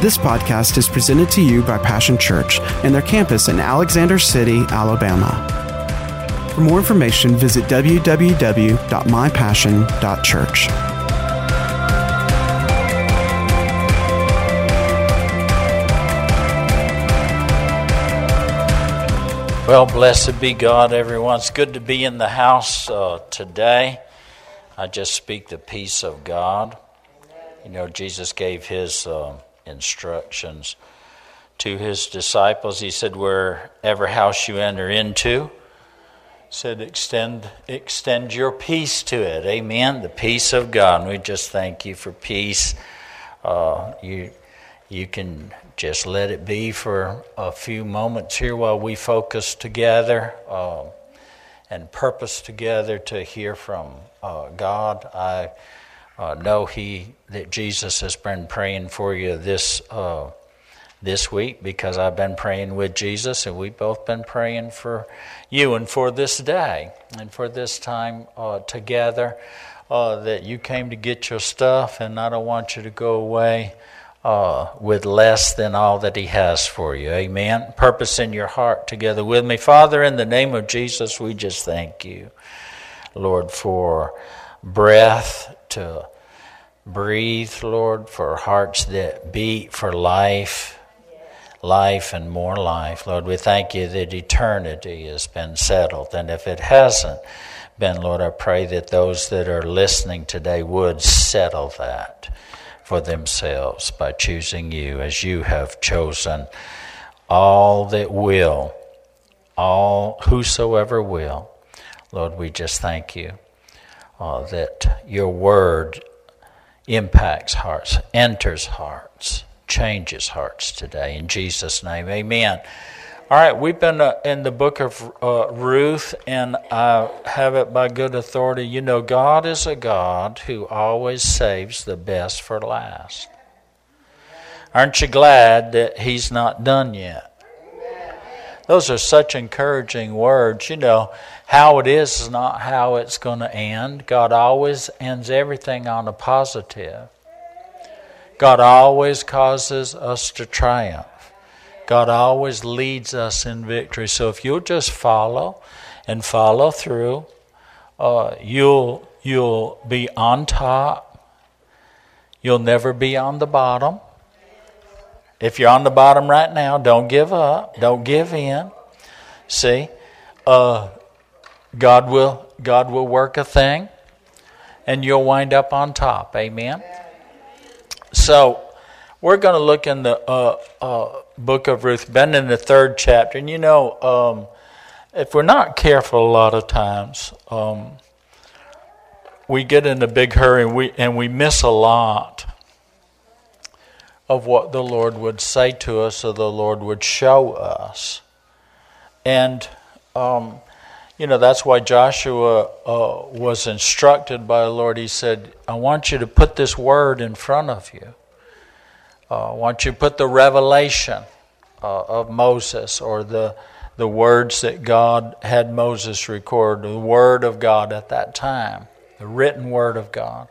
This podcast is presented to you by Passion Church and their campus in Alexander City, Alabama. For more information, visit www.mypassion.church. Well, blessed be God, everyone. It's good to be in the house uh, today. I just speak the peace of God. You know, Jesus gave his uh, instructions to his disciples. He said, "Wherever house you enter into, said extend extend your peace to it." Amen. The peace of God. And we just thank you for peace. Uh, you you can just let it be for a few moments here while we focus together uh, and purpose together to hear from uh, God. I uh, know He that Jesus has been praying for you this uh, this week because I've been praying with Jesus, and we've both been praying for you and for this day and for this time uh, together. Uh, that you came to get your stuff, and I don't want you to go away uh, with less than all that He has for you. Amen. Purpose in your heart together with me. Father, in the name of Jesus, we just thank you, Lord, for breath to breathe, Lord, for hearts that beat for life, life and more life. Lord, we thank you that eternity has been settled. And if it hasn't been, Lord, I pray that those that are listening today would settle that for themselves by choosing you as you have chosen all that will, all whosoever will. Lord, we just thank you uh, that your word impacts hearts, enters hearts, changes hearts today. In Jesus' name, amen. All right, we've been uh, in the book of uh, Ruth, and I have it by good authority. You know, God is a God who always saves the best for last. Aren't you glad that He's not done yet? Those are such encouraging words. You know, how it is is not how it's going to end. God always ends everything on a positive. God always causes us to triumph. God always leads us in victory. So if you'll just follow and follow through, uh, you'll you'll be on top. You'll never be on the bottom. If you're on the bottom right now, don't give up. Don't give in. See, uh, God will God will work a thing, and you'll wind up on top. Amen. So we're going to look in the uh, uh, book of Ruth, been in the third chapter. And you know, um, if we're not careful a lot of times, um, we get in a big hurry and we, and we miss a lot of what the Lord would say to us or the Lord would show us. And, um, you know, that's why Joshua uh, was instructed by the Lord. He said, I want you to put this word in front of you. Uh, once you to put the revelation uh, of Moses or the, the words that God had Moses record, the Word of God at that time, the written Word of God,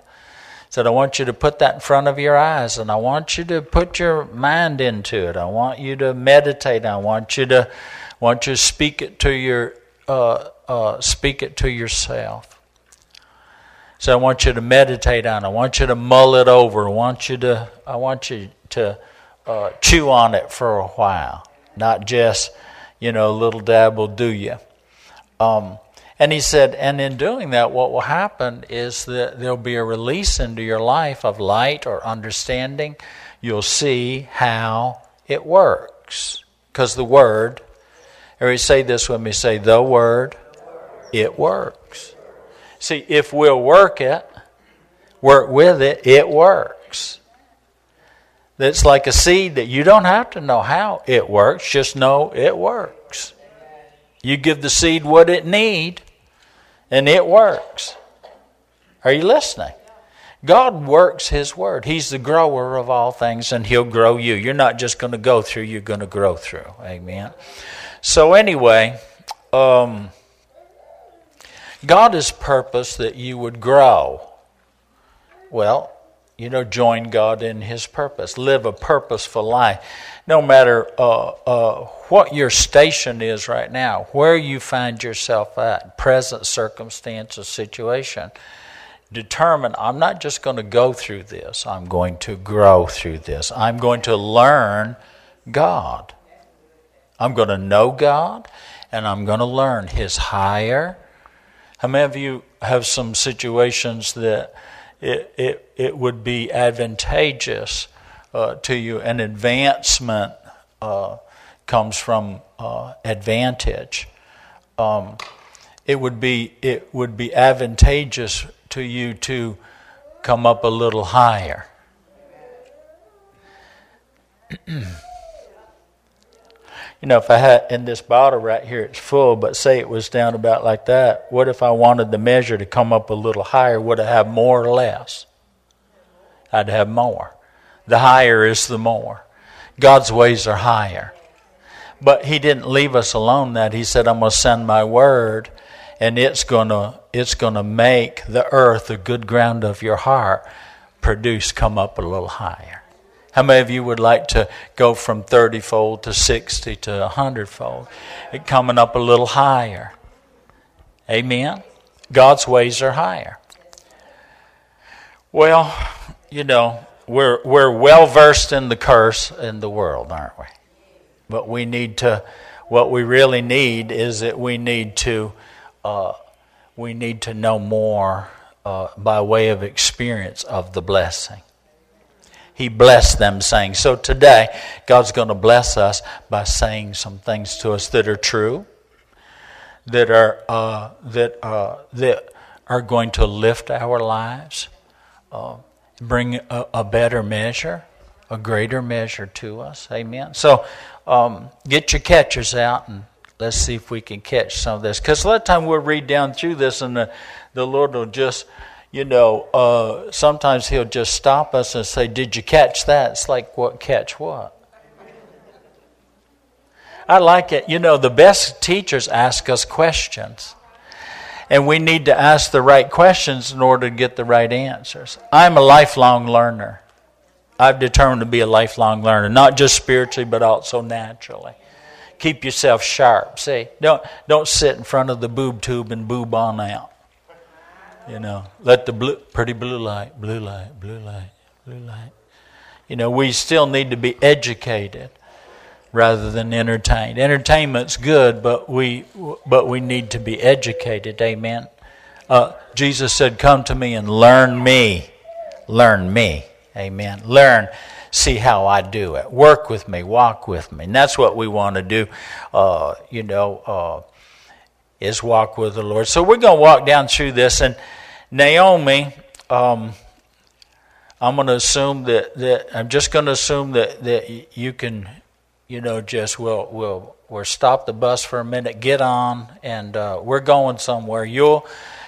said, I want you to put that in front of your eyes and I want you to put your mind into it. I want you to meditate. I want you to, want you to speak it to your, uh, uh speak it to yourself. So I want you to meditate on it. I want you to mull it over. I want you to, I want you to uh, chew on it for a while, not just, you know, little dab will do you. Um, and he said, and in doing that, what will happen is that there'll be a release into your life of light or understanding. You'll see how it works. Because the Word, Or everybody say this when we say the Word, it works. See, if we'll work it, work with it, it works. That's like a seed that you don't have to know how it works, just know it works. You give the seed what it need, and it works. Are you listening? God works His Word. He's the grower of all things, and He'll grow you. You're not just going to go through, you're going to grow through. Amen. So, anyway, um, God has purposed that you would grow. Well, you know, join God in His purpose, live a purposeful life. No matter uh, uh, what your station is right now, where you find yourself at, present circumstance or situation, determine I'm not just going to go through this, I'm going to grow through this. I'm going to learn God. I'm going to know God and I'm going to learn His higher. How many of you have some situations that it, it, it would be advantageous uh, to you. An advancement uh, comes from uh, advantage. Um, it would be it would be advantageous to you to come up a little higher. you know, if I had in this bottle right here, it's full, but say it was down about like that, what if I wanted the measure to come up a little higher? Would I have more or less? I'd have more. The higher is the more. God's ways are higher. But He didn't leave us alone that. He said, I'm going to send my word, and it's going to, it's going to make the earth, the good ground of your heart, produce come up a little higher. How many of you would like to go from 30 fold to 60 to 100 fold? It coming up a little higher. Amen? God's ways are higher. Well, you know, we're, we're well versed in the curse in the world, aren't we? But we need to, what we really need is that we need to, uh, we need to know more uh, by way of experience of the blessing he blessed them saying. So today, God's going to bless us by saying some things to us that are true, that are, uh, that, uh, that are going to lift our lives, uh, bring a, a, better measure, a greater measure to us. Amen. So um, get your catchers out and let's see if we can catch some of this. Because a lot of time we'll read down through this and the, the Lord will just you know, uh, sometimes he'll just stop us and say, Did you catch that? It's like, What, catch what? I like it. You know, the best teachers ask us questions. And we need to ask the right questions in order to get the right answers. I'm a lifelong learner. I've determined to be a lifelong learner, not just spiritually, but also naturally. Keep yourself sharp. See, don't, don't sit in front of the boob tube and boob on out. You know, let the blue, pretty blue light, blue light, blue light, blue light. You know, we still need to be educated rather than entertained. Entertainment's good, but we but we need to be educated. Amen. Uh, Jesus said, "Come to me and learn me, learn me." Amen. Learn, see how I do it. Work with me, walk with me, and that's what we want to do. Uh, you know. Uh, is walk with the Lord. So we're going to walk down through this, and Naomi, um, I'm going to assume that, that I'm just going to assume that, that you can, you know, just we'll we'll we'll stop the bus for a minute, get on, and uh, we're going somewhere. You'll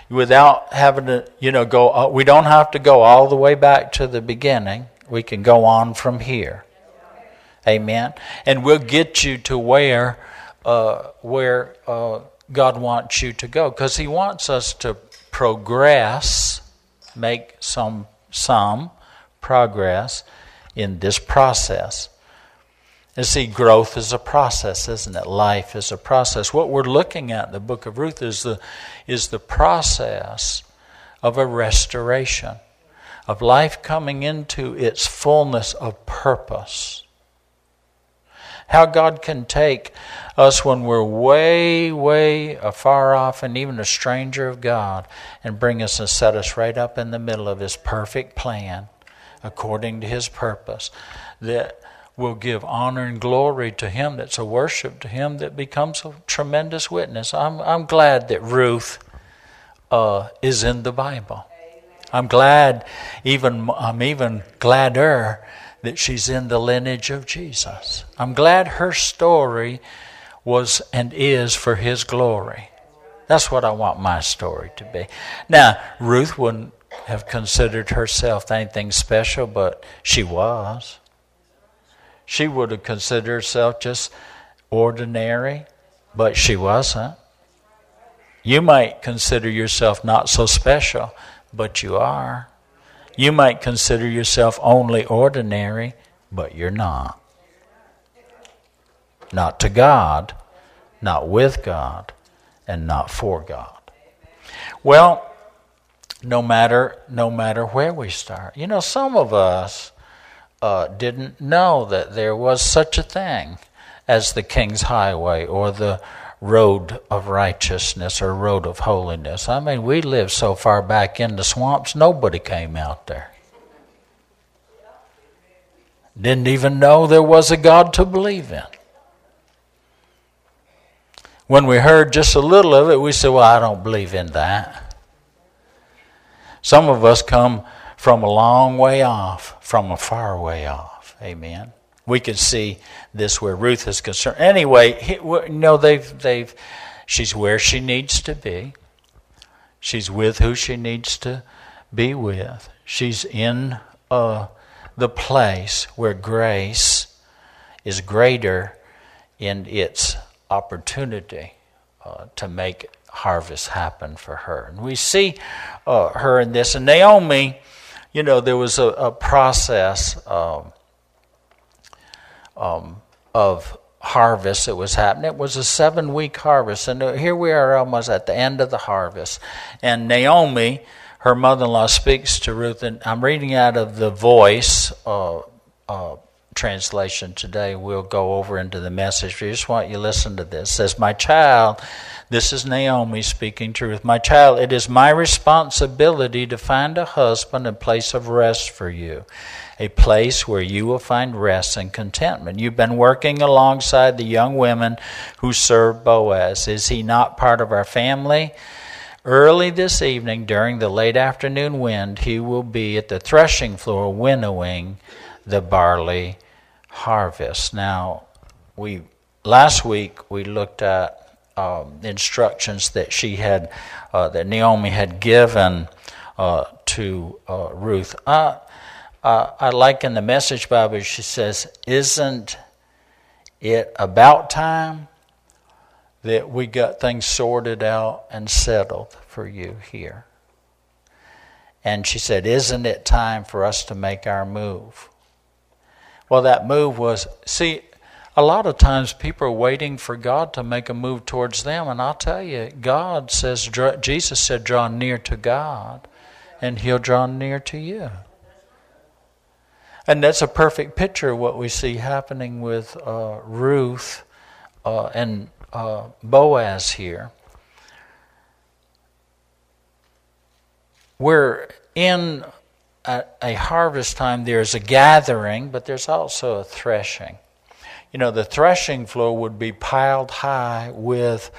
without having to, you know, go. Uh, we don't have to go all the way back to the beginning. We can go on from here. Amen. And we'll get you to where uh, where uh, God wants you to go because He wants us to progress, make some some progress in this process. And see, growth is a process, isn't it? Life is a process. What we're looking at in the book of Ruth is the is the process of a restoration, of life coming into its fullness of purpose how God can take us when we're way, way afar off and even a stranger of God and bring us and set us right up in the middle of His perfect plan according to His purpose that will give honor and glory to Him, that's a worship to Him that becomes a tremendous witness. I'm, I'm glad that Ruth uh, is in the Bible. I'm glad, even I'm even gladder that she's in the lineage of Jesus. I'm glad her story was and is for his glory. That's what I want my story to be. Now, Ruth wouldn't have considered herself anything special, but she was. She would have considered herself just ordinary, but she wasn't. You might consider yourself not so special, but you are. You might consider yourself only ordinary, but you're not. Not to God, not with God, and not for God. Well, no matter no matter where we start. You know, some of us uh, didn't know that there was such a thing as the King's Highway or the road of righteousness or road of holiness. I mean, we lived so far back in the swamps, nobody came out there. Didn't even know there was a God to believe in. When we heard just a little of it, we said, Well, I don't believe in that. Some of us come from a long way off, from a far way off. Amen. We can see this where Ruth is concerned. Anyway, you know they've they've she's where she needs to be. She's with who she needs to be with. She's in uh, the place where grace is greater in its opportunity uh, to make harvest happen for her. And we see uh, her in this. And Naomi, you know, there was a, a process um, um, of harvest that was happening. It was a seven week harvest. And here we are almost at the end of the harvest. And Naomi, her mother in law, speaks to Ruth. And I'm reading out of the voice. Uh, uh, translation today. We'll go over into the message. I just want you to listen to this. It says, My child, this is Naomi speaking truth. My child, it is my responsibility to find a husband and place of rest for you, a place where you will find rest and contentment. You've been working alongside the young women who serve Boaz. Is he not part of our family? Early this evening, during the late afternoon wind, he will be at the threshing floor winnowing the barley harvest. Now, we last week we looked at um, instructions that she had, uh, that Naomi had given uh, to uh, Ruth. I, I like in the Message Bible she says, "Isn't it about time?" that we got things sorted out and settled for you here. And she said, Isn't it time for us to make our move? Well, that move was see, a lot of times people are waiting for God to make a move towards them, and I'll tell you, God says, Jesus said, draw near to God, and He'll draw near to you. And that's a perfect picture of what we see happening with uh, Ruth uh, and uh, Boaz here. We're in at a harvest time, there's a gathering, but there's also a threshing. You know, the threshing floor would be piled high with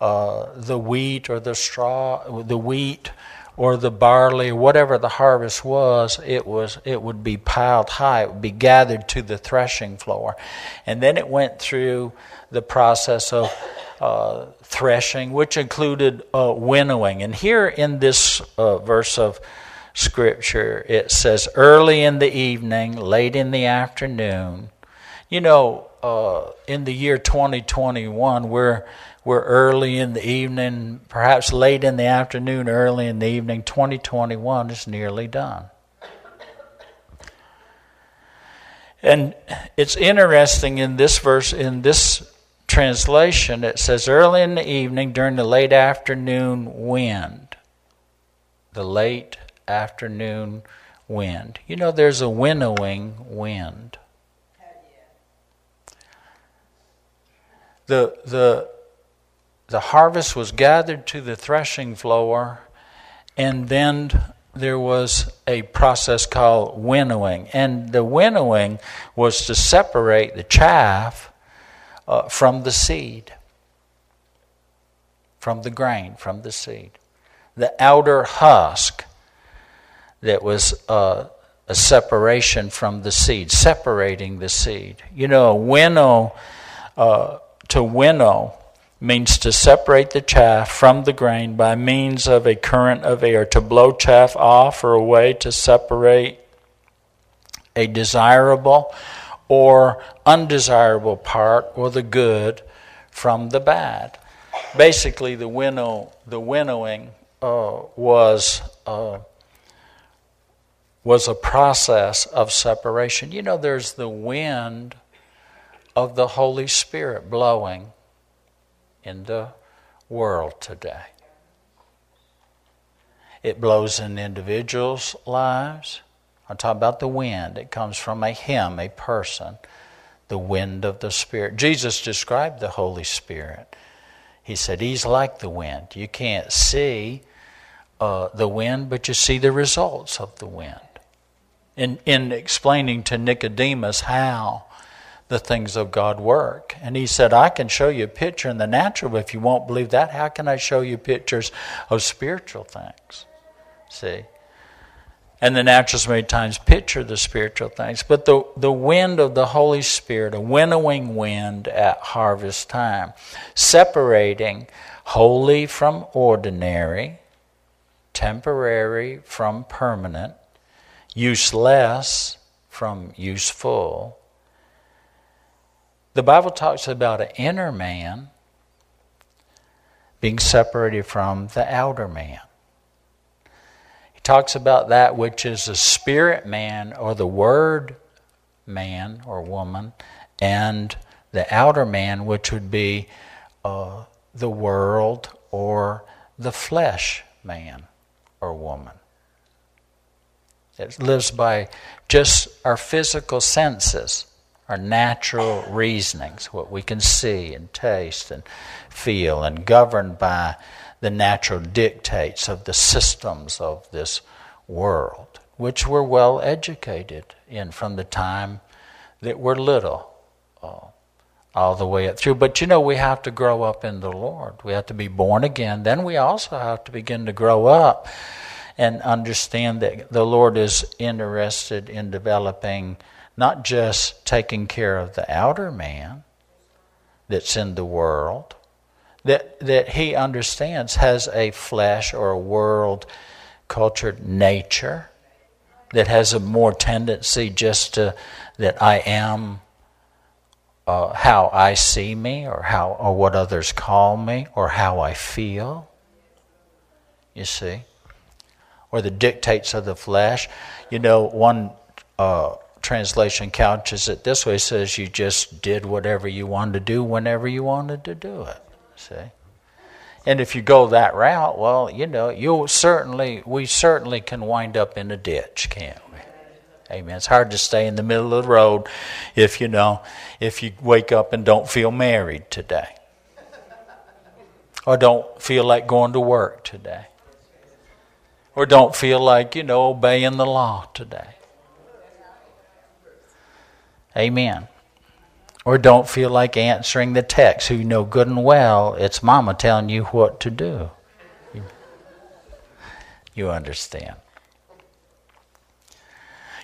uh, the wheat or the straw, the wheat or the barley, whatever the harvest was, it was it would be piled high. It would be gathered to the threshing floor, and then it went through the process of uh, threshing, which included uh, winnowing. And here in this uh, verse of scripture. It says early in the evening, late in the afternoon. You know, uh, in the year 2021, we're we're early in the evening, perhaps late in the afternoon, early in the evening. 2021 is nearly done. And it's interesting in this verse, in this translation, it says early in the evening during the late afternoon wind. The late afternoon wind. You know, there's a winnowing wind. The, the, the harvest was gathered to the threshing floor, and then there was a process called winnowing. And the winnowing was to separate the chaff uh, from the seed, from the grain, from the seed. The outer husk that was uh, a separation from the seed, separating the seed. You know, winnow, uh, to winnow means to separate the chaff from the grain by means of a current of air, to blow chaff off or away to separate a desirable or undesirable part or the good from the bad. Basically, the winnow, the winnowing uh, was uh, was a process of separation. You know, there's the wind of the Holy Spirit blowing in the world today. It blows in individuals' lives. I'm talking about the wind. It comes from a him, a person, the wind of the Spirit. Jesus described the Holy Spirit. He said, He's like the wind. You can't see uh, the wind, but you see the results of the wind. In, in explaining to Nicodemus how the things of God work. And he said, I can show you a picture in the natural, but if you won't believe that, how can I show you pictures of spiritual things? See? And the naturals many times picture the spiritual things. But the, the wind of the Holy Spirit, a winnowing wind at harvest time, separating holy from ordinary, temporary from permanent, useless from useful. The Bible talks about an inner man being separated from the outer man He talks about that which is a spirit man or the word man or woman, and the outer man, which would be uh, the world or the flesh man or woman. It lives by just our physical senses, our natural reasonings, what we can see and taste and feel, and governed by the natural dictates of the systems of this world, which we're well educated in from the time that we're little. Uh, all the way up through. But you know, we have to grow up in the Lord. We have to be born again. Then we also have to begin to grow up and understand that the Lord is interested in developing not just taking care of the outer man that's in the world, that, that he understands has a flesh or a world cultured nature that has a more tendency just to that I am uh, how I see me or how or what others call me or how I feel. You see, or the dictates of the flesh. You know, one uh, translation couches it this way: says you just did whatever you wanted to do whenever you wanted to do it. See? And if you go that route, well, you know, you certainly, we certainly can wind up in a ditch, can't we? Amen. It's hard to stay in the middle of the road if you know, if you wake up and don't feel married today, or don't feel like going to work today, or don't feel like you know obeying the law today. Amen or don't feel like answering the text, who know good and well it's mama telling you what to do. You understand.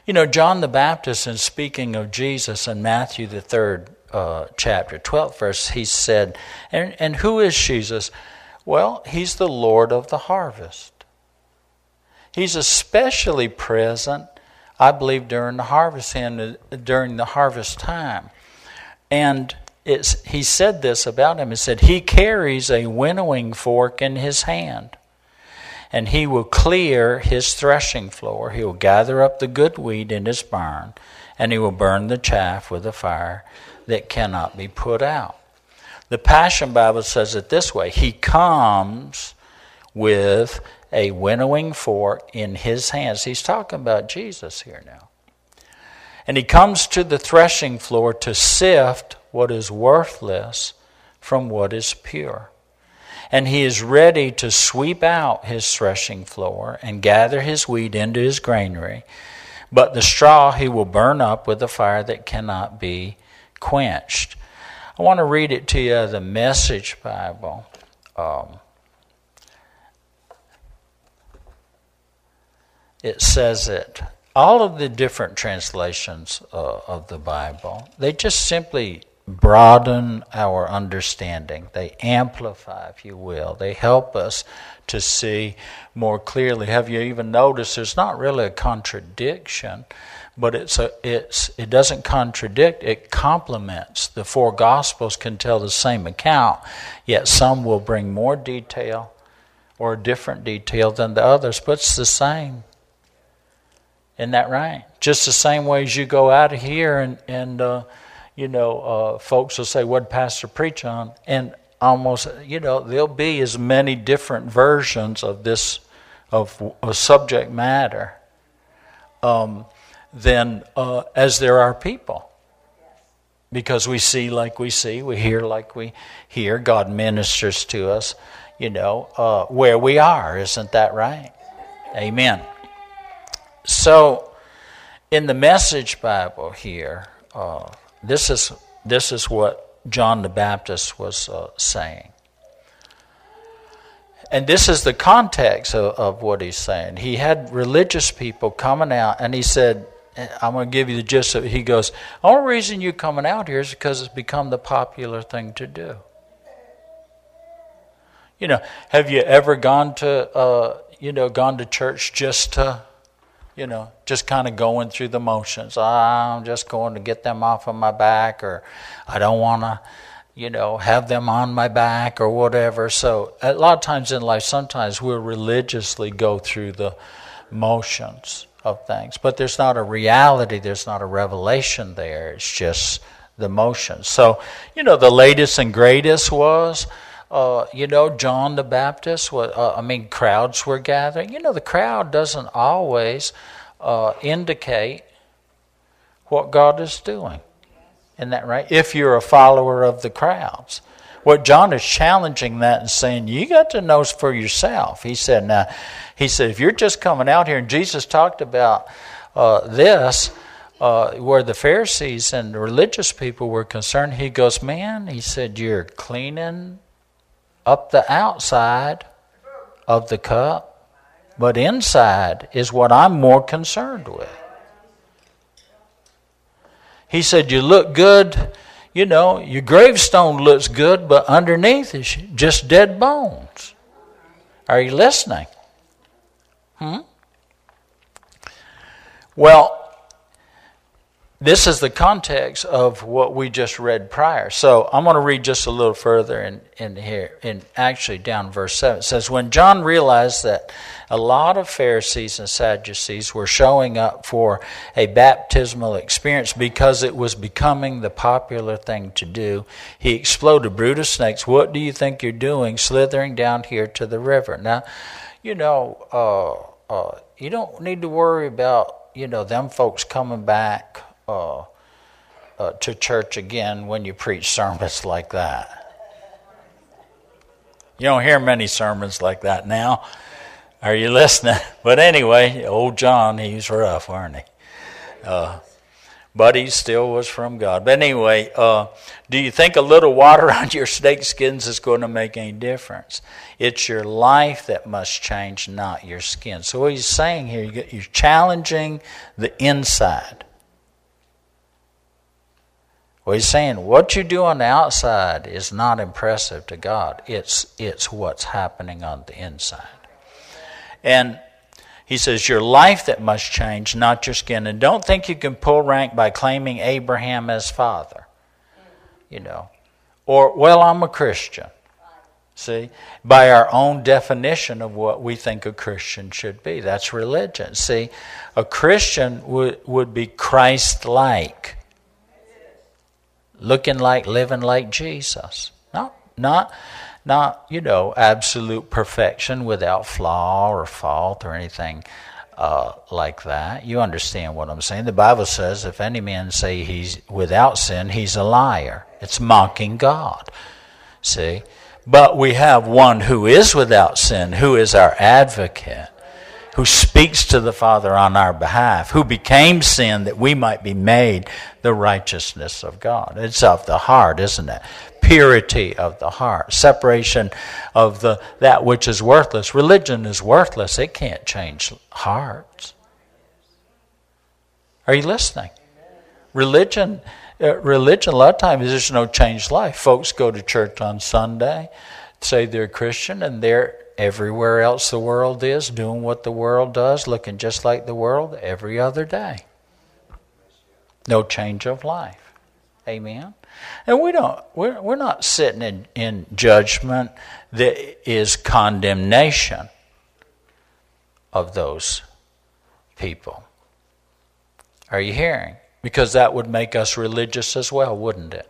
You know, John the Baptist, in speaking of Jesus in Matthew, the third uh, chapter, 12th verse, he said, and, and who is Jesus? Well, he's the Lord of the harvest. He's especially present, I believe, during the harvest and uh, during the harvest time. And it's, he said this about him. He said, He carries a winnowing fork in his hand, and he will clear his threshing floor. He will gather up the good wheat in his barn, and he will burn the chaff with a fire that cannot be put out. The Passion Bible says it this way He comes with a winnowing fork in his hands. He's talking about Jesus here now. And he comes to the threshing floor to sift what is worthless from what is pure. And he is ready to sweep out his threshing floor and gather his wheat into his granary. But the straw he will burn up with a fire that cannot be quenched. I want to read it to you, the Message Bible. Um, it says it all of the different translations uh, of the Bible, they just simply broaden our understanding. They amplify, if you will. They help us to see more clearly. Have you even noticed there's not really a contradiction, but it's a, it's, it doesn't contradict, it complements. The four Gospels can tell the same account, yet some will bring more detail or different detail than the others, but it's the same Isn't that right? Just the same way as you go out of here and, and uh, you know, uh, folks will say, What pastor preach on? And almost, you know, there'll be as many different versions of this, of a subject matter, um, than uh, as there are people. Because we see like we see, we hear like we hear, God ministers to us, you know, uh, where we are. Isn't that right? Amen. So, in the Message Bible here, uh, this is this is what John the Baptist was uh, saying. And this is the context of, of, what he's saying. He had religious people coming out, and he said, I'm going to give you the gist of it. He goes, The only reason you're coming out here is because it's become the popular thing to do. You know, have you ever gone to, uh, you know, gone to church just to you know, just kind of going through the motions. Ah, I'm just going to get them off of my back, or I don't want to, you know, have them on my back or whatever. So, a lot of times in life, sometimes we'll religiously go through the motions of things, but there's not a reality, there's not a revelation there. It's just the motions. So, you know, the latest and greatest was uh, you know, John the Baptist, uh, I mean, crowds were gathering. You know, the crowd doesn't always uh, indicate what God is doing. Isn't that right? If you're a follower of the crowds. What John is challenging that and saying, you got to know for yourself. He said, now, he said, if you're just coming out here, and Jesus talked about uh, this, uh, where the Pharisees and the religious people were concerned, he goes, Man, he said, You're cleaning up the outside of the cup, but inside is what I'm more concerned with. He said, You look good, you know, your gravestone looks good, but underneath is just dead bones. Are you listening? Hmm? Well, this is the context of what we just read prior. So I'm going to read just a little further in, in here, in actually down verse 7. It says, When John realized that a lot of Pharisees and Sadducees were showing up for a baptismal experience because it was becoming the popular thing to do, he exploded, of snakes, what do you think you're doing slithering down here to the river? Now, you know, uh, uh, you don't need to worry about, you know, them folks coming back uh, uh, to church again when you preach sermons like that. You don't hear many sermons like that now. Are you listening? But anyway, old John, he's rough, aren't he? Uh, but he still was from God. But anyway, uh, do you think a little water on your snake skins is going to make any difference? It's your life that must change, not your skin. So what he's saying here, you're challenging the inside. Well, he's saying what you do on the outside is not impressive to God. It's, it's what's happening on the inside. And he says, Your life that must change, not your skin. And don't think you can pull rank by claiming Abraham as father. You know. Or, well, I'm a Christian. See? By our own definition of what we think a Christian should be. That's religion. See? A Christian would, would be Christ like looking like, living like Jesus. Not, not, not, you know, absolute perfection without flaw or fault or anything uh, like that. You understand what I'm saying? The Bible says, if any man say he's without sin, he's a liar. It's mocking God. See? But we have one who is without sin, who is our advocate who speaks to the Father on our behalf, who became sin that we might be made the righteousness of God. It's of the heart, isn't it? Purity of the heart, separation of the that which is worthless. Religion is worthless. It can't change hearts. Are you listening? Religion uh, religion a lot of times there's no changed life. Folks go to church on Sunday, say they're Christian, and they're everywhere else the world is, doing what the world does, looking just like the world every other day. No change of life. Amen. And we don't we're, we're not sitting in, in judgment that is condemnation of those people. Are you hearing? Because that would make us religious as well, wouldn't it?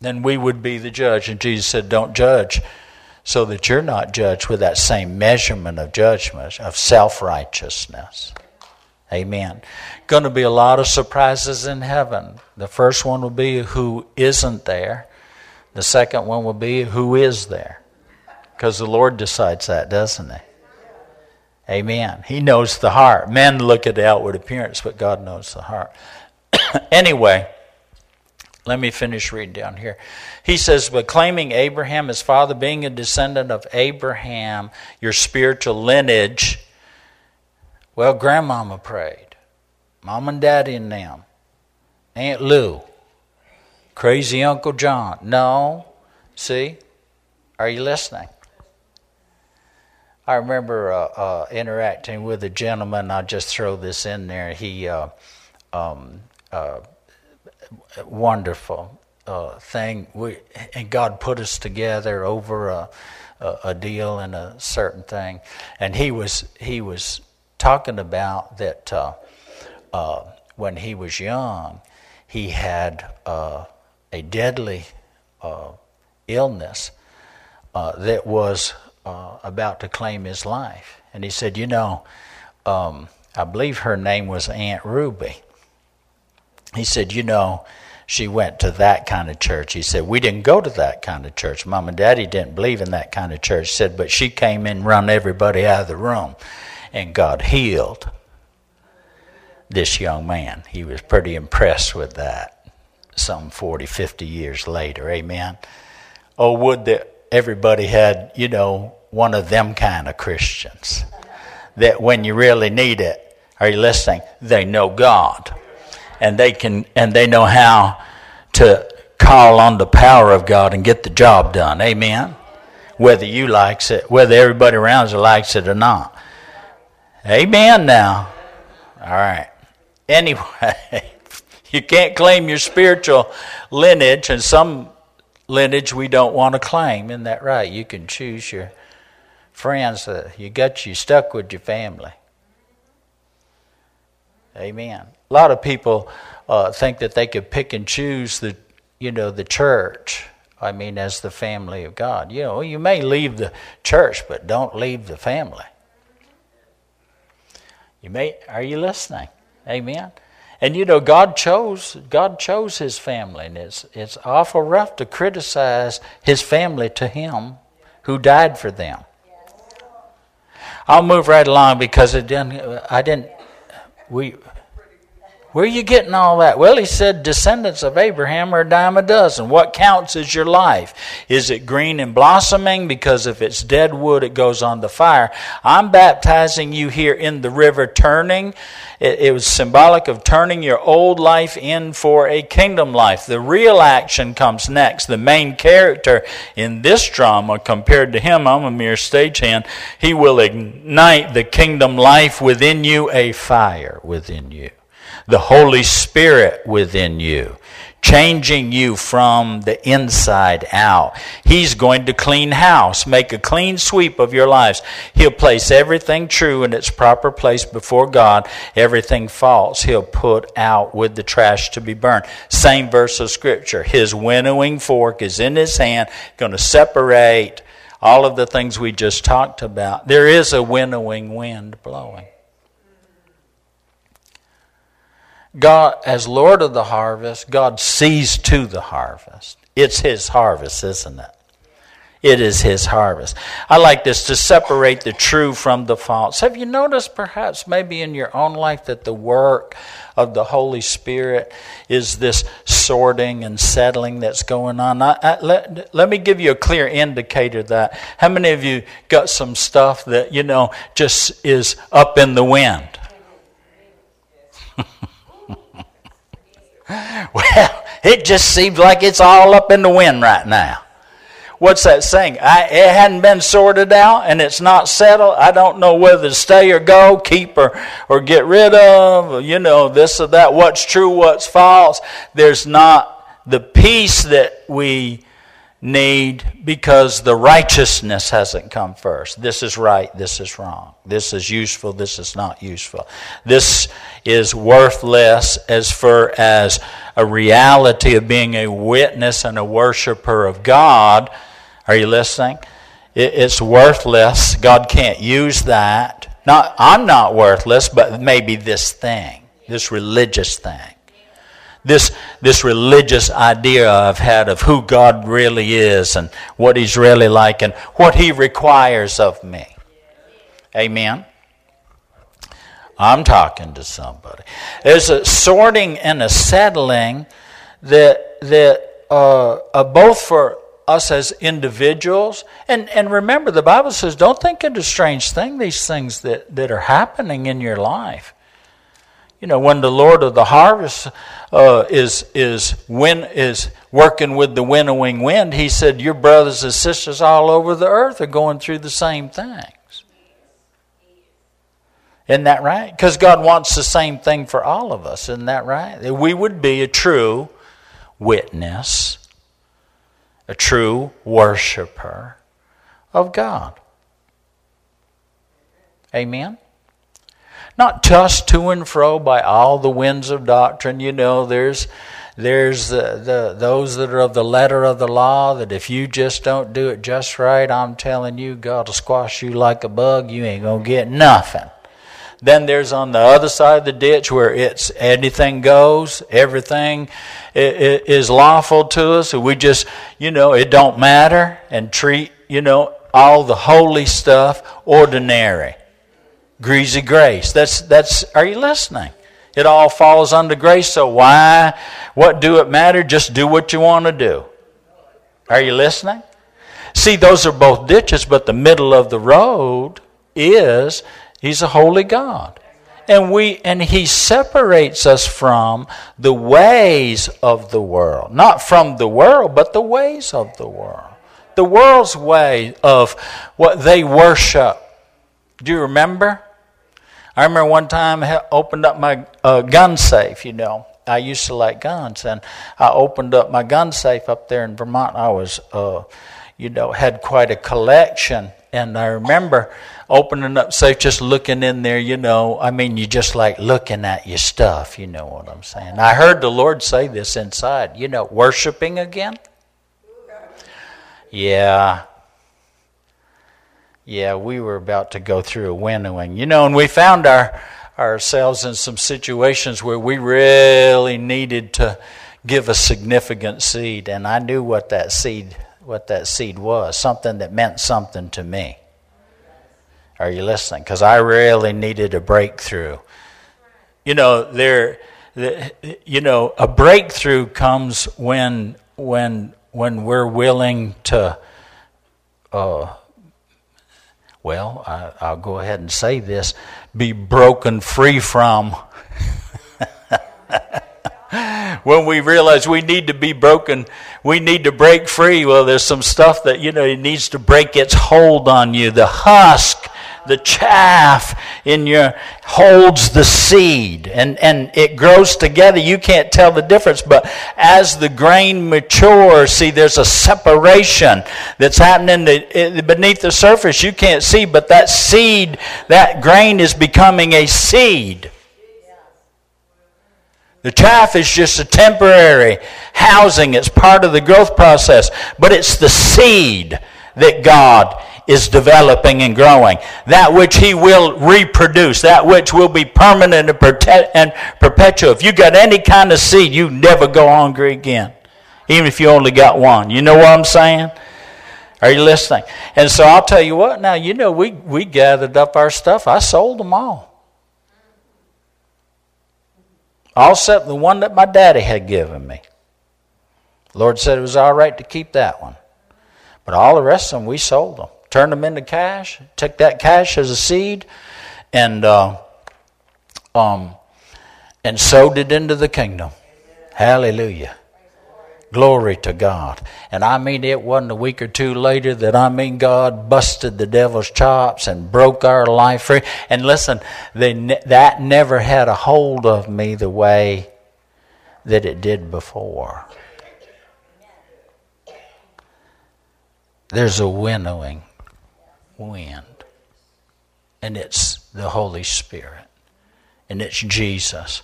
Then we would be the judge. And Jesus said, Don't judge so that you're not judged with that same measurement of judgment, of self righteousness. Amen. Going to be a lot of surprises in heaven. The first one will be who isn't there, the second one will be who is there. Because the Lord decides that, doesn't He? Amen. He knows the heart. Men look at the outward appearance, but God knows the heart. anyway, let me finish reading down here. He says, But claiming Abraham as father, being a descendant of Abraham, your spiritual lineage, well, grandmama prayed. Mom and daddy and them. Aunt Lou. Crazy Uncle John. No. See? Are you listening? I remember uh, uh, interacting with a gentleman. I'll just throw this in there. He, uh, um, uh, wonderful uh, thing. We and God put us together over a, a, a deal and a certain thing, and he was he was talking about that uh, when he was young, he had a deadly illness that was uh, about to claim his life. And he said, You know, um, I believe her name was Aunt Ruby. He said, You know, she went to that kind of church. He said, We didn't go to that kind of church. Mom and Daddy didn't believe in that kind of church. He said, But she came in, and run everybody out of the room, and God healed this young man. He was pretty impressed with that some 40, 50 years later. Amen. Oh, would that everybody had, you know, one of them kind of Christians. That when you really need it, are you listening? They know God. And they can and they know how to call on the power of God and get the job done. Amen. Whether you likes it, whether everybody around you likes it or not. Amen now. All right. Anyway, you can't claim your spiritual lineage and some lineage we don't want to claim. Isn't that right? You can choose your friends. that you got you stuck with your family. Amen. A lot of people uh, think that they could pick and choose the, you know, the church. I mean, as the family of God. You know, you may leave the church, but don't leave the family. You may. Are you listening? Amen. And you know, God chose God chose his family, and it's it's awful rough to criticize his family to him who died for them. I'll move right along because it didn't I didn't we where are you getting all that? Well, he said descendants of Abraham are a dime a dozen. What counts is your life. Is it green and blossoming? Because if it's dead wood, it goes on the fire. I'm baptizing you here in the river turning. It, it was symbolic of turning your old life in for a kingdom life. The real action comes next. The main character in this drama, compared to him, I'm a mere stagehand, he will ignite the kingdom life within you, a fire within you the Holy Spirit within you, changing you from the inside out. He's going to clean house, make a clean sweep of your lives. He'll place everything true in its proper place before God. Everything false, he'll put out with the trash to be burned. Same verse of scripture. His winnowing fork is in his hand, going to separate all of the things we just talked about. There is a winnowing wind blowing. God, as Lord of the harvest, God sees to the harvest. It's His harvest, isn't it? It is His harvest. I like this to separate the true from the false. Have you noticed, perhaps, maybe in your own life, that the work of the Holy Spirit is this sorting and settling that's going on? I, I, let, let me give you a clear indicator that. How many of you got some stuff that, you know, just is up in the wind? Well, it just seems like it's all up in the wind right now. What's that saying? I, it hadn't been sorted out and it's not settled. I don't know whether to stay or go, keep or, or get rid of, you know, this or that, what's true, what's false. There's not the peace that we need because the righteousness hasn't come first. This is right, this is wrong. This is useful, this is not useful. This is worthless as far as a reality of being a witness and a worshiper of God. Are you listening? It's worthless. God can't use that. Not, I'm not worthless, but maybe this thing, this religious thing this, this religious idea I've had of who God really is and what He's really like and what He requires of me. Amen. I'm talking to somebody. There's a sorting and a settling that that uh, uh, both for us as individuals and and remember the Bible says don't think it a strange thing these things that that are happening in your life. You know, when the Lord of the harvest uh, is is working with the winnowing wind, He said, "Your brothers and sisters all over the earth are going through the same things." Isn't that right? Because God wants the same thing for all of us. Isn't that right? That we would be a true witness, a true worshiper of God. Amen? Not tossed to and fro by all the winds of doctrine. You know, there's there's the, the those that are of the letter of the law that if you just don't do it just right, I'm telling you, God will squash you like a bug. You ain't gonna get nothing. Then there's on the other side of the ditch where it's anything goes, everything is lawful to us. We just, you know, it don't matter and treat, you know, all the holy stuff ordinary greasy grace. That's, that's, are you listening? It all falls under grace, so why, what do it matter? Just do what you want to do. Are you listening? See, those are both ditches, but the middle of the road is He's a holy God. And we and He separates us from the ways of the world. Not from the world, but the ways of the world. The world's way of what they worship. Do you remember? I remember one time I opened up my uh, gun safe, you know. I used to like guns, and I opened up my gun safe up there in Vermont. I was, uh, you know, had quite a collection, and I remember opening up safe, just looking in there. You know, I mean, you just like looking at your stuff. You know what I'm saying? I heard the Lord say this inside. You know, worshiping again. Yeah, yeah, we were about to go through a winnowing. You know, and we found our ourselves in some situations where we really needed to give a significant seed, and I knew what that seed what that seed was, something that meant something to me. Are you listening? Because I really needed a breakthrough. You know, there, the, you know, a breakthrough comes when when when we're willing to. Uh, well, I, will go ahead and say this be broken free from. when we realize we need to be broken, we need to break free. Well, there's some stuff that, you know, it needs to break its hold on you. The husk the chaff in your holds the seed and, and it grows together. You can't tell the difference, but as the grain matures, see, there's a separation that's happening eh, beneath the surface. You can't see, but that seed, that grain is becoming a seed. The chaff is just a temporary housing. It's part of the growth process, but it's the seed that God is developing and growing. That which He will reproduce, that which will be permanent and perpetual. If you got any kind of seed, you never go hungry again, even if you only got one. You know what I'm saying? Are you listening? And so I'll tell you what. Now you know we we gathered up our stuff. I sold them all. All except the one that my daddy had given me. Lord said it was all right to keep that one. But all the rest of them, we sold them turned them into cash, take that cash as a seed, and uh, um, and sowed it into the kingdom. Hallelujah. Glory to God. And I mean, it wasn't a week or two later that I mean, God busted the devil's chops and broke our life free. And listen, they, that never had a hold of me the way that it did before. there's a winnowing wind, and it's the Holy Spirit, and it's Jesus.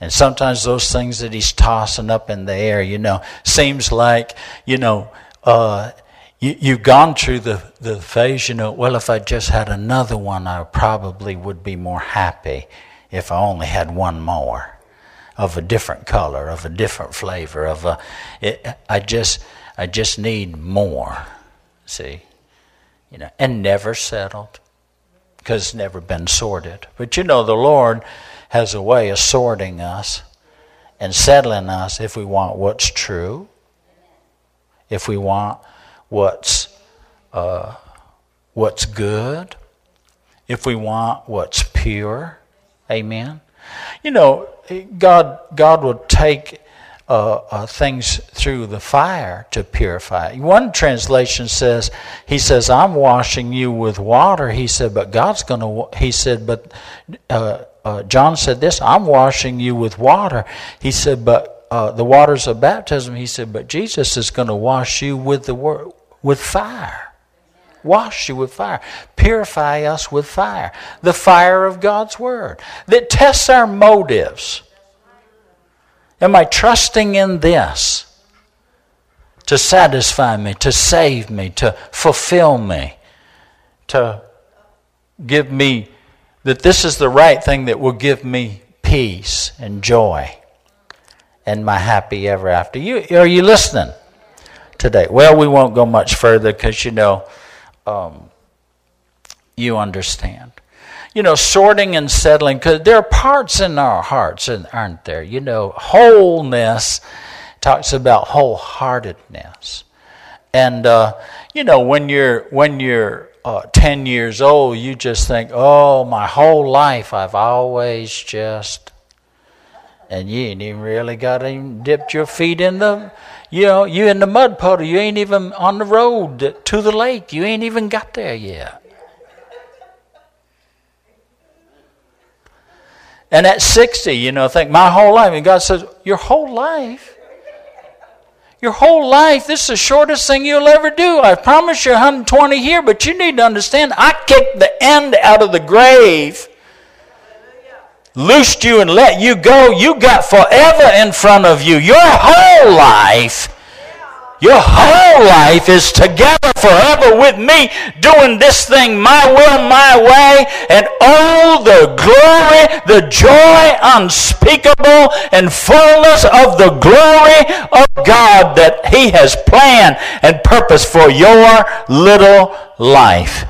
And sometimes those things that he's tossing up in the air, you know, seems like, you know, uh, you, you've gone through the, the phase, you know, well, if I just had another one, I probably would be more happy if I only had one more of a different color, of a different flavor, of a, it, I just, I just need more, see, you know, and never settled because it's never been sorted. But you know, the Lord has a way of sorting us and settling us if we want what's true, if we want what's uh, what's good, if we want what's pure. Amen. You know, God God will take uh, uh, things through the fire to purify. One translation says, He says, "I'm washing you with water." He said, "But God's going to." He said, "But." Uh, uh, John said this I'm washing you with water. He said, but uh, the waters of baptism, he said, but Jesus is going to wash you with the word, with fire. Wash you with fire. Purify us with fire. The fire of God's word that tests our motives. Am I trusting in this to satisfy me, to save me, to fulfill me, to give me that this is the right thing that will give me peace and joy and my happy ever after. You, are you listening today? Well, we won't go much further because you know, um, you understand. You know, sorting and settling, because there are parts in our hearts, and aren't there? You know, wholeness talks about wholeheartedness. And, uh, you know, when you're, when you're, uh, 10 years old, you just think, oh, my whole life I've always just. And you ain't even really got even dipped your feet in the, you know, you in the mud puddle. You ain't even on the road to the lake. You ain't even got there yet. And at 60, you know, think my whole life. And God says, Your whole life? Your whole life, this is the shortest thing you'll ever do. I promise you 120 here, but you need to understand I kicked the end out of the grave, loosed you and let you go. You got forever in front of you. Your whole life your whole life is together forever with me, doing this thing my will, my way, and all the glory, the joy unspeakable, and fullness of the glory of God that He has planned and purposed for your little life.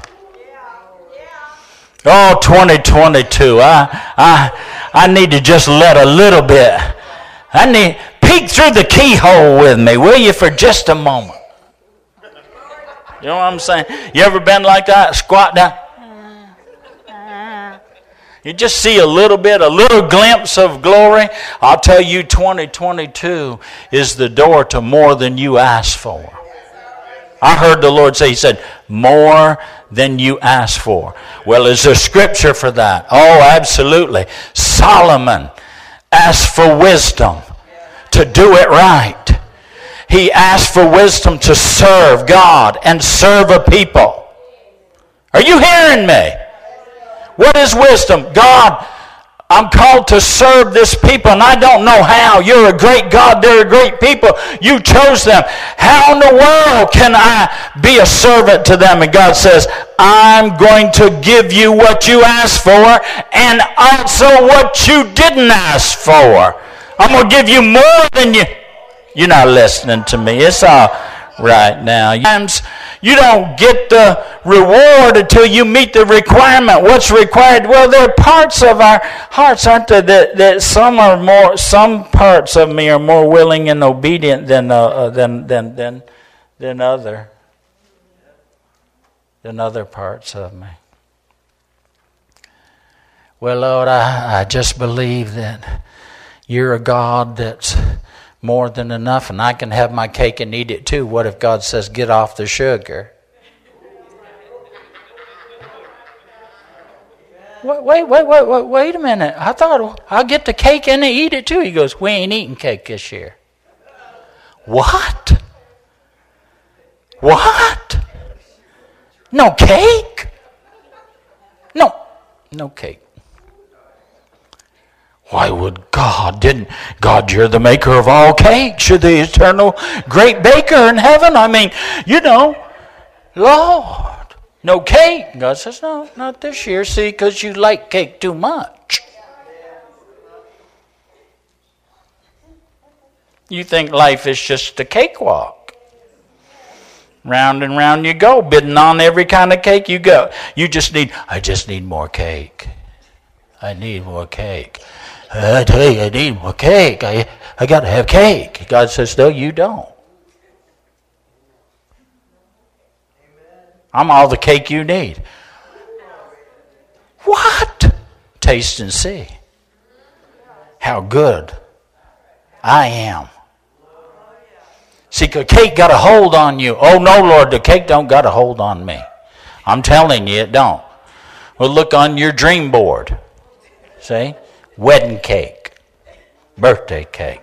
Oh, 2022. I, I, I need to just let a little bit. I need, peek through the keyhole with me, will you, for just a moment? You know what I'm saying? You ever been like that? Squat down. You just see a little bit, a little glimpse of glory. I'll tell you, 2022 is the door to more than you asked for. I heard the Lord say, He said, more than you asked for. Well, is there scripture for that? Oh, absolutely. Solomon asked for wisdom to do it right. He asked for wisdom to serve God and serve a people. Are you hearing me? What is wisdom? God, I'm called to serve this people, and I don't know how. You're a great God. They're a great people. You chose them. How in the world can I be a servant to them? And God says, I'm going to give you what you asked for and also what you didn't ask for. I'm going to give you more than you. You're not listening to me. It's all right now. You don't get the reward until you meet the requirement. What's required? Well, there are parts of our hearts, aren't there, that, that some are more, some parts of me are more willing and obedient than, uh, uh than, than, than, than other, than other parts of me. Well, Lord, I, I just believe that you're a God that's more than enough, and I can have my cake and eat it too. What if God says, get off the sugar? Wait, wait, wait, wait, wait, wait a minute. I thought I'll get the cake and eat it too. He goes, We ain't eating cake this year. What? What? No cake? No, no cake. Why would God? Didn't God, you're the maker of all cakes. You're the eternal great baker in heaven. I mean, you know, Lord, no cake. God says, no, not this year. See, because you like cake too much. You think life is just a cakewalk. Round and round you go, bidding on every kind of cake you go. You just need, I just need more cake. I need more cake. Uh, I tell you, I need more cake. I, I got to have cake. God says, no, you don't. I'm all the cake you need. What? Taste and see how good I am. See, the cake got a hold on you. Oh no, Lord, the cake don't got a hold on me. I'm telling you, it don't. Well, look on your dream board. See? Wedding cake, birthday cake,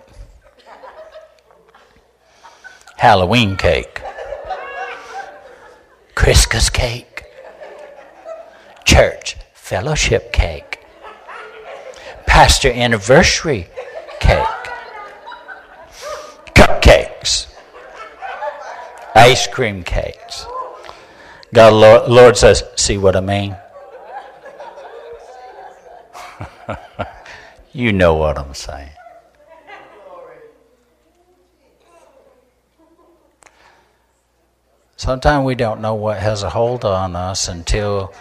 Halloween cake, Christmas cake, church fellowship cake, pastor anniversary cake, cupcakes, ice cream cakes. God, Lord, Lord says, see what I mean? You know what I'm saying. Sometimes we don't know what has a hold on us until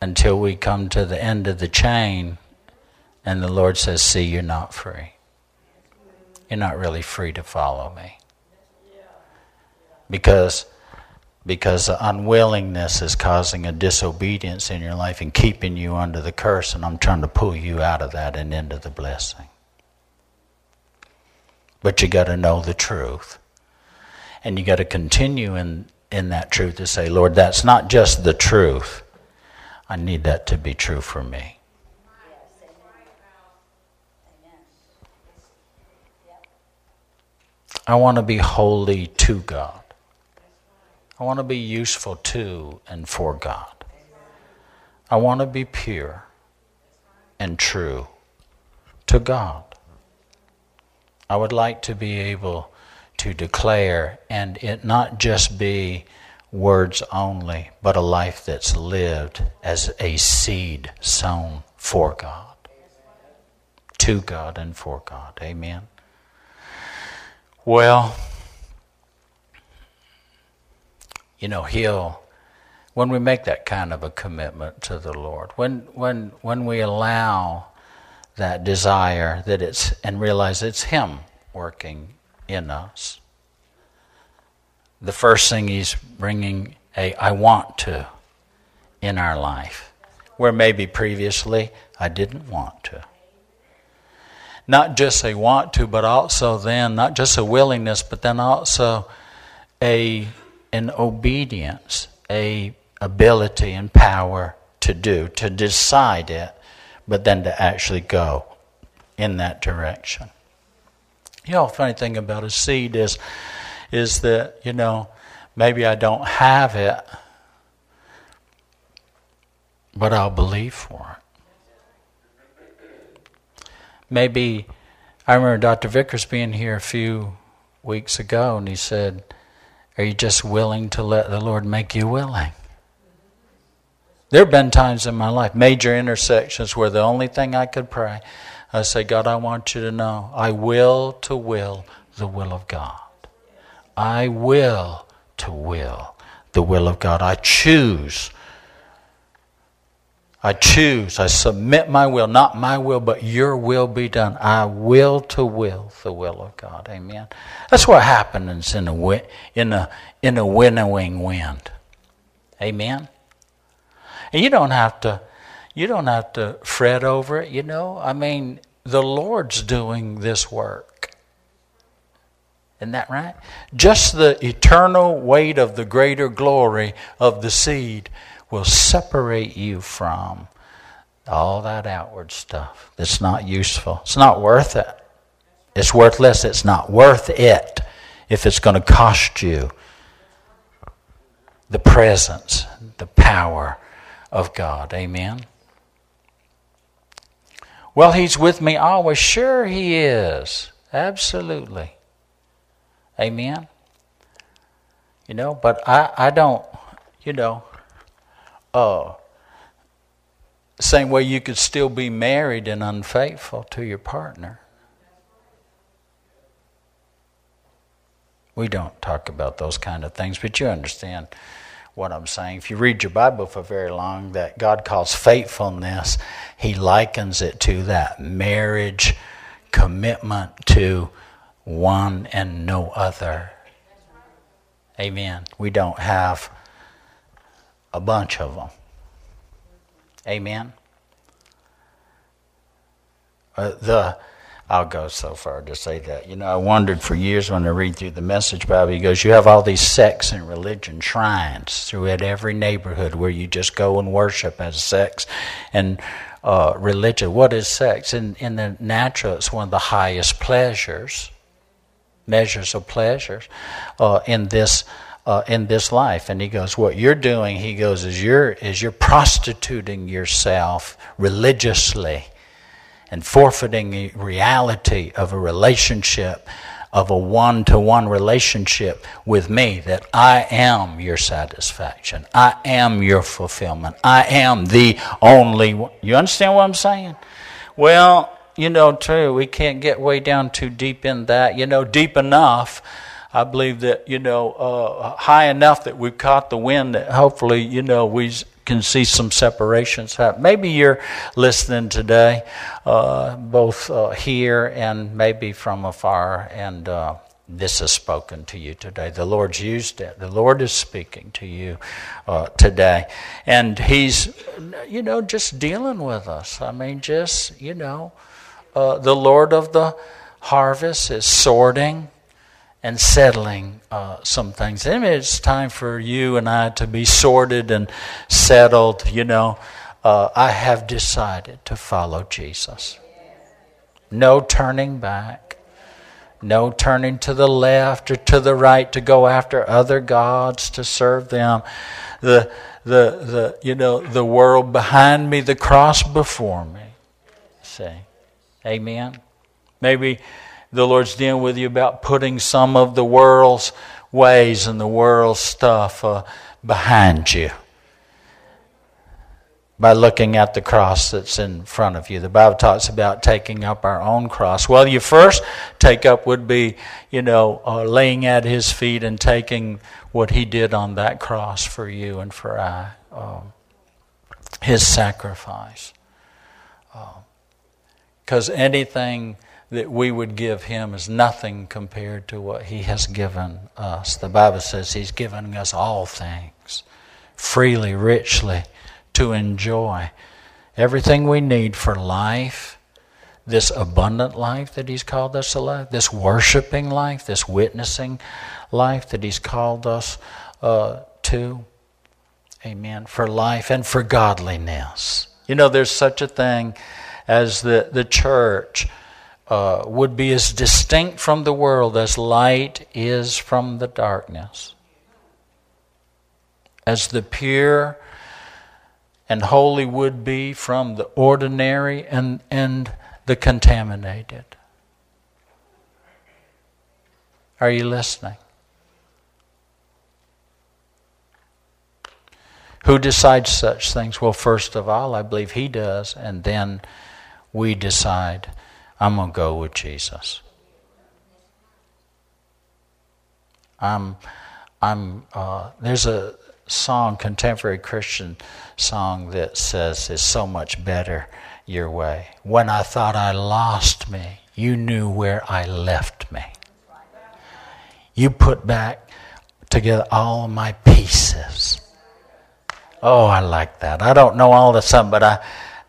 until we come to the end of the chain and the Lord says, "See, you're not free. You're not really free to follow me." Because because unwillingness is causing a disobedience in your life and keeping you under the curse, and I'm trying to pull you out of that and into the blessing. But you got to know the truth. And you got to continue in, in that truth to say, Lord, that's not just the truth. I need that to be true for me. I want to be holy to God. I want to be useful to and for God. I want to be pure and true to God. I would like to be able to declare, and it not just be words only, but a life that's lived as a seed sown for God, to God and for God. Amen. Well, you know, He'll, when we make that kind of a commitment to the Lord, when, when, when we allow that desire that it's, and realize it's Him working in us, the first thing He's bringing a I want to in our life, where maybe previously I didn't want to. Not just a want to, but also then, not just a willingness, but then also a an obedience, a ability and power to do, to decide it, but then to actually go in that direction. You know, funny thing about a seed is, is that you know, maybe I don't have it, but I'll believe for it. Maybe I remember Dr. Vickers being here a few weeks ago, and he said are you just willing to let the Lord make you willing? There have been times in my life, major intersections, where the only thing I could pray, I say, God, I want you to know I will to will the will of God. I will to will the will of God. I choose I choose, I submit my will, not my will, but your will be done. I will to will the will of God. Amen. That's what happens in a in a in a winnowing wind. Amen. And you don't have to you don't have to fret over it, you know. I mean, the Lord's doing this work. Isn't that right? Just the eternal weight of the greater glory of the seed will separate you from all that outward stuff that's not useful. It's not worth it. It's worthless. It's not worth it if it's going to cost you the presence, the power of God. Amen. Well, He's with me always. Sure, He is. Absolutely. Amen. You know, but I, I don't, you know, uh, same way you could still be married and unfaithful to your partner. We don't talk about those kind of things, but you understand what I'm saying. If you read your Bible for very long, that God calls faithfulness, He likens it to that marriage commitment to one and no other. Amen. We don't have a bunch of them. Amen. Uh, the I'll go so far to say that. You know, I wondered for years when I read through the Message Bible, he goes, You have all these sects and religion shrines throughout every neighborhood where you just go and worship as sex and uh, religion. What is sex? In, in the natural, it's one of the highest pleasures, measures of pleasures uh, in this. Uh, in this life, and he goes, "What you're doing," he goes, "is you're is you're prostituting yourself religiously, and forfeiting the reality of a relationship, of a one to one relationship with me, that I am your satisfaction. I am your fulfillment. I am the only one. You understand what I'm saying? Well, you know, too, we can't get way down too deep in that. You know, deep enough. I believe that, you know, uh, high enough that we've caught the wind that hopefully, you know, we can see some separations happen. Maybe you're listening today, uh, both uh, here and maybe from afar, and uh, this is spoken to you today. The Lord's used it. The Lord is speaking to you uh, today. And He's, you know, just dealing with us. I mean, just, you know, uh, the Lord of the harvest is sorting and settling uh, some things. It's time for you and I to be sorted and settled. You know, uh, I have decided to follow Jesus. No turning back. No turning to the left or to the right to go after other gods to serve them. The, the, the, you know, the world behind me, the cross before me. See? Amen. Maybe the Lord's dealing with you about putting some of the world's ways and the world's stuff uh, behind you by looking at the cross that's in front of you. The Bible talks about taking up our own cross. Well, you first take up would be, you know, uh, laying at His feet and taking what He did on that cross for you and for I, um, His sacrifice. Because um, anything that we would give him is nothing compared to what he has given us. The Bible says he's given us all things freely, richly to enjoy. Everything we need for life, this abundant life that he's called us to live, this worshiping life, this witnessing life that he's called us uh, to. Amen. For life and for godliness. You know, there's such a thing as the, the church uh, would be as distinct from the world as light is from the darkness. As the pure and holy would be from the ordinary and, and the contaminated. Are you listening? Who decides such things? Well, first of all, I believe He does, and then we decide I'm going to go with Jesus. I'm, I'm, uh, there's a song, contemporary Christian song, that says, It's so much better your way. When I thought I lost me, you knew where I left me. You put back together all my pieces. Oh, I like that. I don't know all the stuff, but I,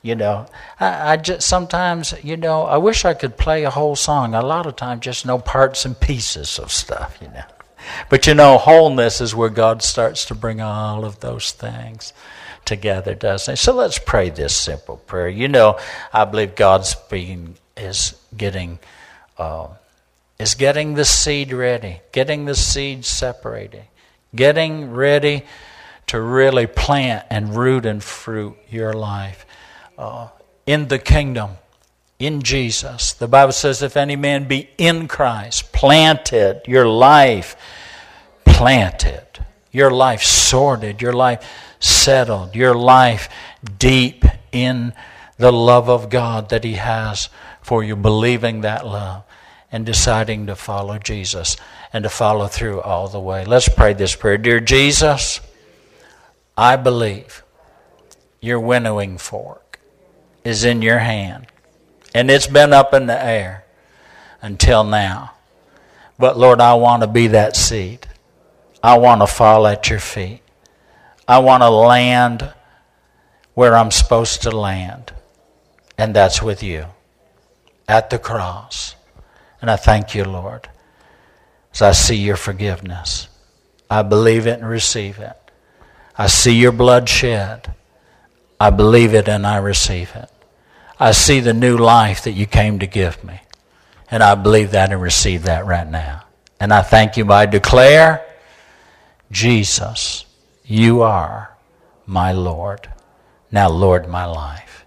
you know, I, I, just sometimes, you know, I wish I could play a whole song. A lot of times, just know parts and pieces of stuff, you know. But you know, wholeness is where God starts to bring all of those things together, doesn't it? So let's pray this simple prayer. You know, I believe God's being is getting uh, is getting the seed ready, getting the seed separated, getting ready to really plant and root and fruit your life uh, in the kingdom, in Jesus. The Bible says, if any man be in Christ, planted, your life planted, your life sorted, your life settled, your life deep in the love of God that He has for you, believing that love and deciding to follow Jesus and to follow through all the way. Let's pray this prayer. Dear Jesus, I believe your winnowing fork is in your hand, and it's been up in the air until now. But Lord, I want to be that seed. I want to fall at your feet. I want to land where I'm supposed to land, and that's with you at the cross. And I thank you, Lord, as I see your forgiveness. I believe it and receive it. I see your blood shed. I believe it and I receive it. I see the new life that you came to give me. And I believe that and receive that right now. And I thank you I declare, Jesus, you are my Lord. Now, Lord, my life.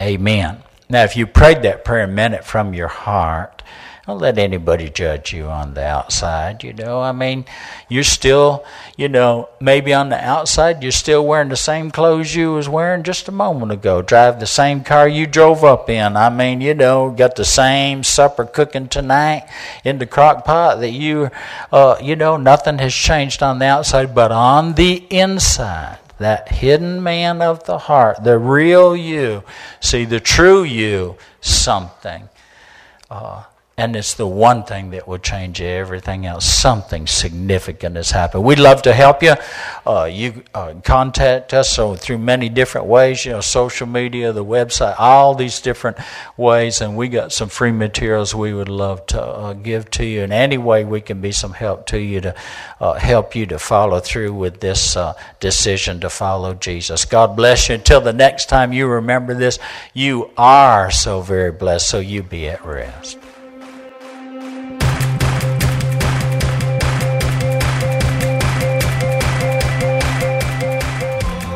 Amen. Now, if you prayed that prayer a minute from your heart, don't let anybody judge you on the outside, you know. I mean, you're still, you know, maybe on the outside, you're still wearing the same clothes you was wearing just a moment ago. Drive the same car you drove up in. I mean, you know, got the same supper cooking tonight in the crock pot that you, uh, you know, nothing has changed on the outside, but on the inside that hidden man of the heart, the real you, see the true you, something uh, and it's the one thing that will change everything else. Something significant has happened. We'd love to help you. Uh, you uh, contact us so through many different ways, you know, social media, the website, all these different ways. And we got some free materials we would love to uh, give to you. In any way we can be some help to you to uh, help you to follow through with this uh, decision to follow Jesus. God bless you. Until the next time you remember this, you are so very blessed, so you be at rest.